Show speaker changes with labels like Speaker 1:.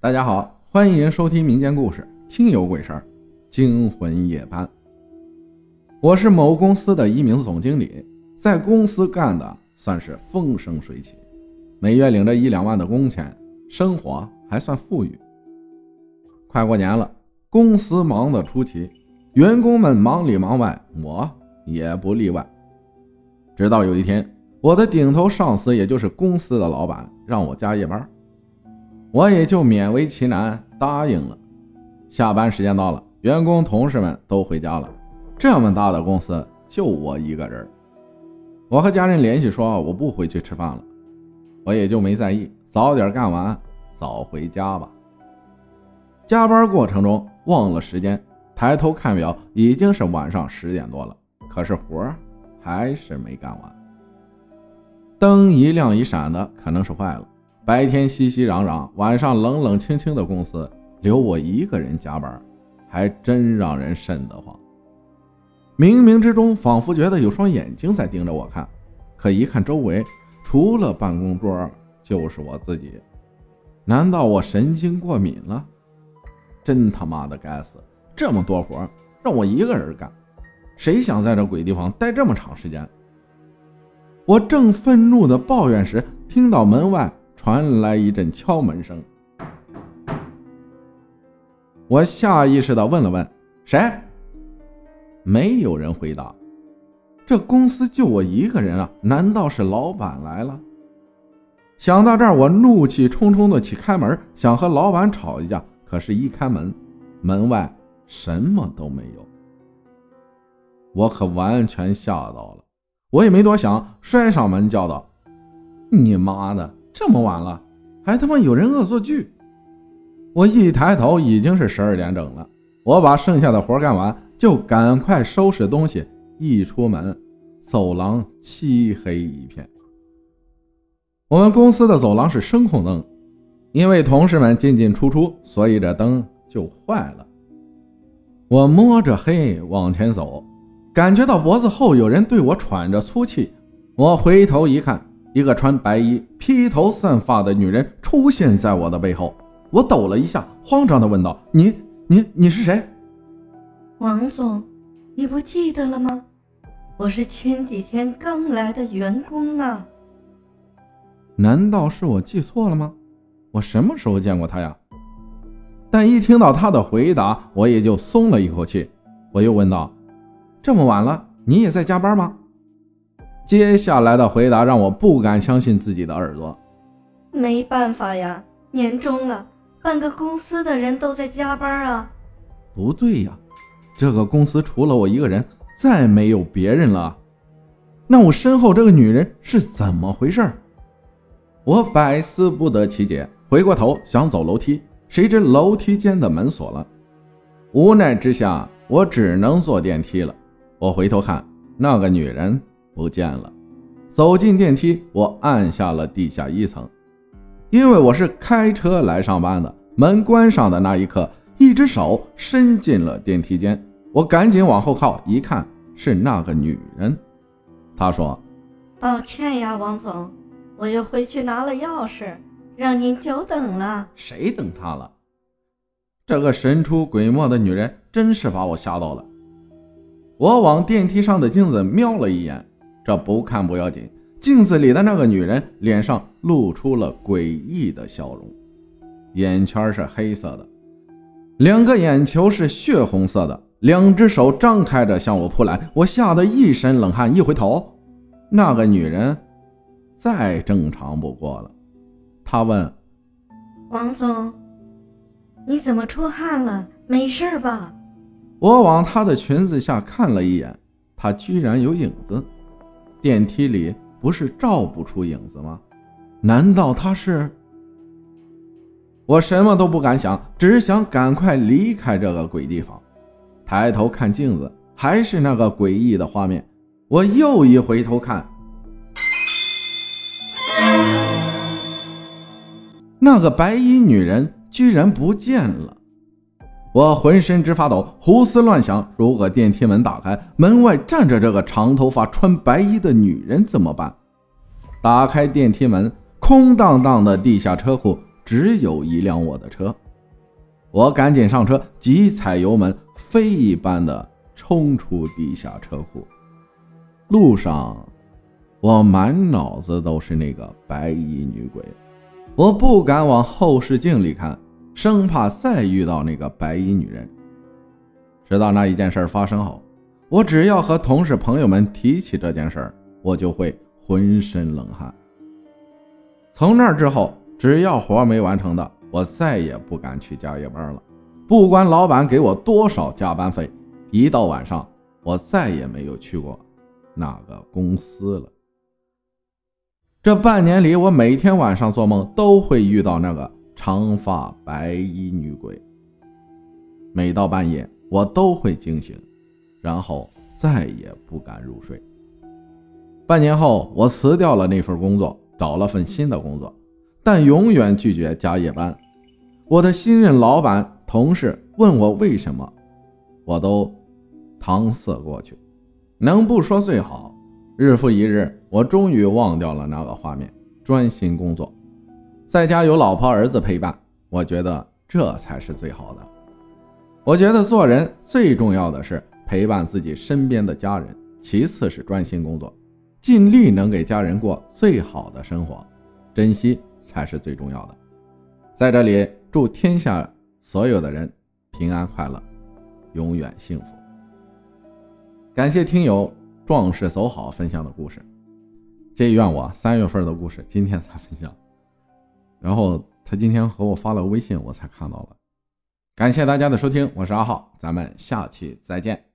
Speaker 1: 大家好，欢迎收听民间故事《听有鬼事》，惊魂夜班。我是某公司的一名总经理，在公司干的算是风生水起，每月领着一两万的工钱，生活还算富裕。快过年了，公司忙得出奇，员工们忙里忙外，我也不例外。直到有一天，我的顶头上司，也就是公司的老板，让我加夜班。我也就勉为其难答应了。下班时间到了，员工同事们都回家了。这么大的公司，就我一个人。我和家人联系说我不回去吃饭了，我也就没在意，早点干完，早回家吧。加班过程中忘了时间，抬头看表，已经是晚上十点多了。可是活还是没干完。灯一亮一闪的，可能是坏了。白天熙熙攘攘，晚上冷冷清清的公司，留我一个人加班，还真让人瘆得慌。冥冥之中，仿佛觉得有双眼睛在盯着我看，可一看周围，除了办公桌，就是我自己。难道我神经过敏了？真他妈的该死！这么多活让我一个人干，谁想在这鬼地方待这么长时间？我正愤怒的抱怨时，听到门外。传来一阵敲门声，我下意识的问了问：“谁？”没有人回答。这公司就我一个人啊？难道是老板来了？想到这儿，我怒气冲冲的去开门，想和老板吵一架。可是，一开门，门外什么都没有。我可完全吓到了，我也没多想，摔上门叫道：“你妈的！”这么晚了，还他妈有人恶作剧！我一抬头，已经是十二点整了。我把剩下的活干完，就赶快收拾东西。一出门，走廊漆黑一片。我们公司的走廊是声控灯，因为同事们进进出出，所以这灯就坏了。我摸着黑往前走，感觉到脖子后有人对我喘着粗气。我回头一看。一个穿白衣、披头散发的女人出现在我的背后，我抖了一下，慌张地问道：“你、你、你是谁？”
Speaker 2: 王总，你不记得了吗？我是前几天刚来的员工啊。
Speaker 1: 难道是我记错了吗？我什么时候见过他呀？但一听到他的回答，我也就松了一口气。我又问道：“这么晚了，你也在加班吗？”接下来的回答让我不敢相信自己的耳朵。
Speaker 2: 没办法呀，年终了，半个公司的人都在加班啊。
Speaker 1: 不对呀，这个公司除了我一个人，再没有别人了。那我身后这个女人是怎么回事？我百思不得其解。回过头想走楼梯，谁知楼梯间的门锁了。无奈之下，我只能坐电梯了。我回头看，那个女人。不见了。走进电梯，我按下了地下一层，因为我是开车来上班的。门关上的那一刻，一只手伸进了电梯间，我赶紧往后靠，一看是那个女人。她说：“
Speaker 2: 抱歉呀，王总，我又回去拿了钥匙，让您久等了。”
Speaker 1: 谁等他了？这个神出鬼没的女人真是把我吓到了。我往电梯上的镜子瞄了一眼。这不看不要紧，镜子里的那个女人脸上露出了诡异的笑容，眼圈是黑色的，两个眼球是血红色的，两只手张开着向我扑来，我吓得一身冷汗，一回头，那个女人再正常不过了。她问：“
Speaker 2: 王总，你怎么出汗了？没事吧？”
Speaker 1: 我往她的裙子下看了一眼，她居然有影子。电梯里不是照不出影子吗？难道他是？我什么都不敢想，只想赶快离开这个鬼地方。抬头看镜子，还是那个诡异的画面。我又一回头看，那个白衣女人居然不见了。我浑身直发抖，胡思乱想：如果电梯门打开，门外站着这个长头发、穿白衣的女人怎么办？打开电梯门，空荡荡的地下车库只有一辆我的车。我赶紧上车，急踩油门，飞一般的冲出地下车库。路上，我满脑子都是那个白衣女鬼，我不敢往后视镜里看，生怕再遇到那个白衣女人。直到那一件事发生后，我只要和同事朋友们提起这件事我就会浑身冷汗。从那之后，只要活没完成的，我再也不敢去加夜班了。不管老板给我多少加班费，一到晚上，我再也没有去过那个公司了。这半年里，我每天晚上做梦都会遇到那个长发白衣女鬼。每到半夜。我都会惊醒，然后再也不敢入睡。半年后，我辞掉了那份工作，找了份新的工作，但永远拒绝加夜班。我的新任老板、同事问我为什么，我都搪塞过去。能不说最好。日复一日，我终于忘掉了那个画面，专心工作，在家有老婆儿子陪伴，我觉得这才是最好的。我觉得做人最重要的是陪伴自己身边的家人，其次是专心工作，尽力能给家人过最好的生活，珍惜才是最重要的。在这里，祝天下所有的人平安快乐，永远幸福。感谢听友壮士走好分享的故事，这愿我三月份的故事今天才分享，然后他今天和我发了微信，我才看到了。感谢大家的收听，我是阿浩，咱们下期再见。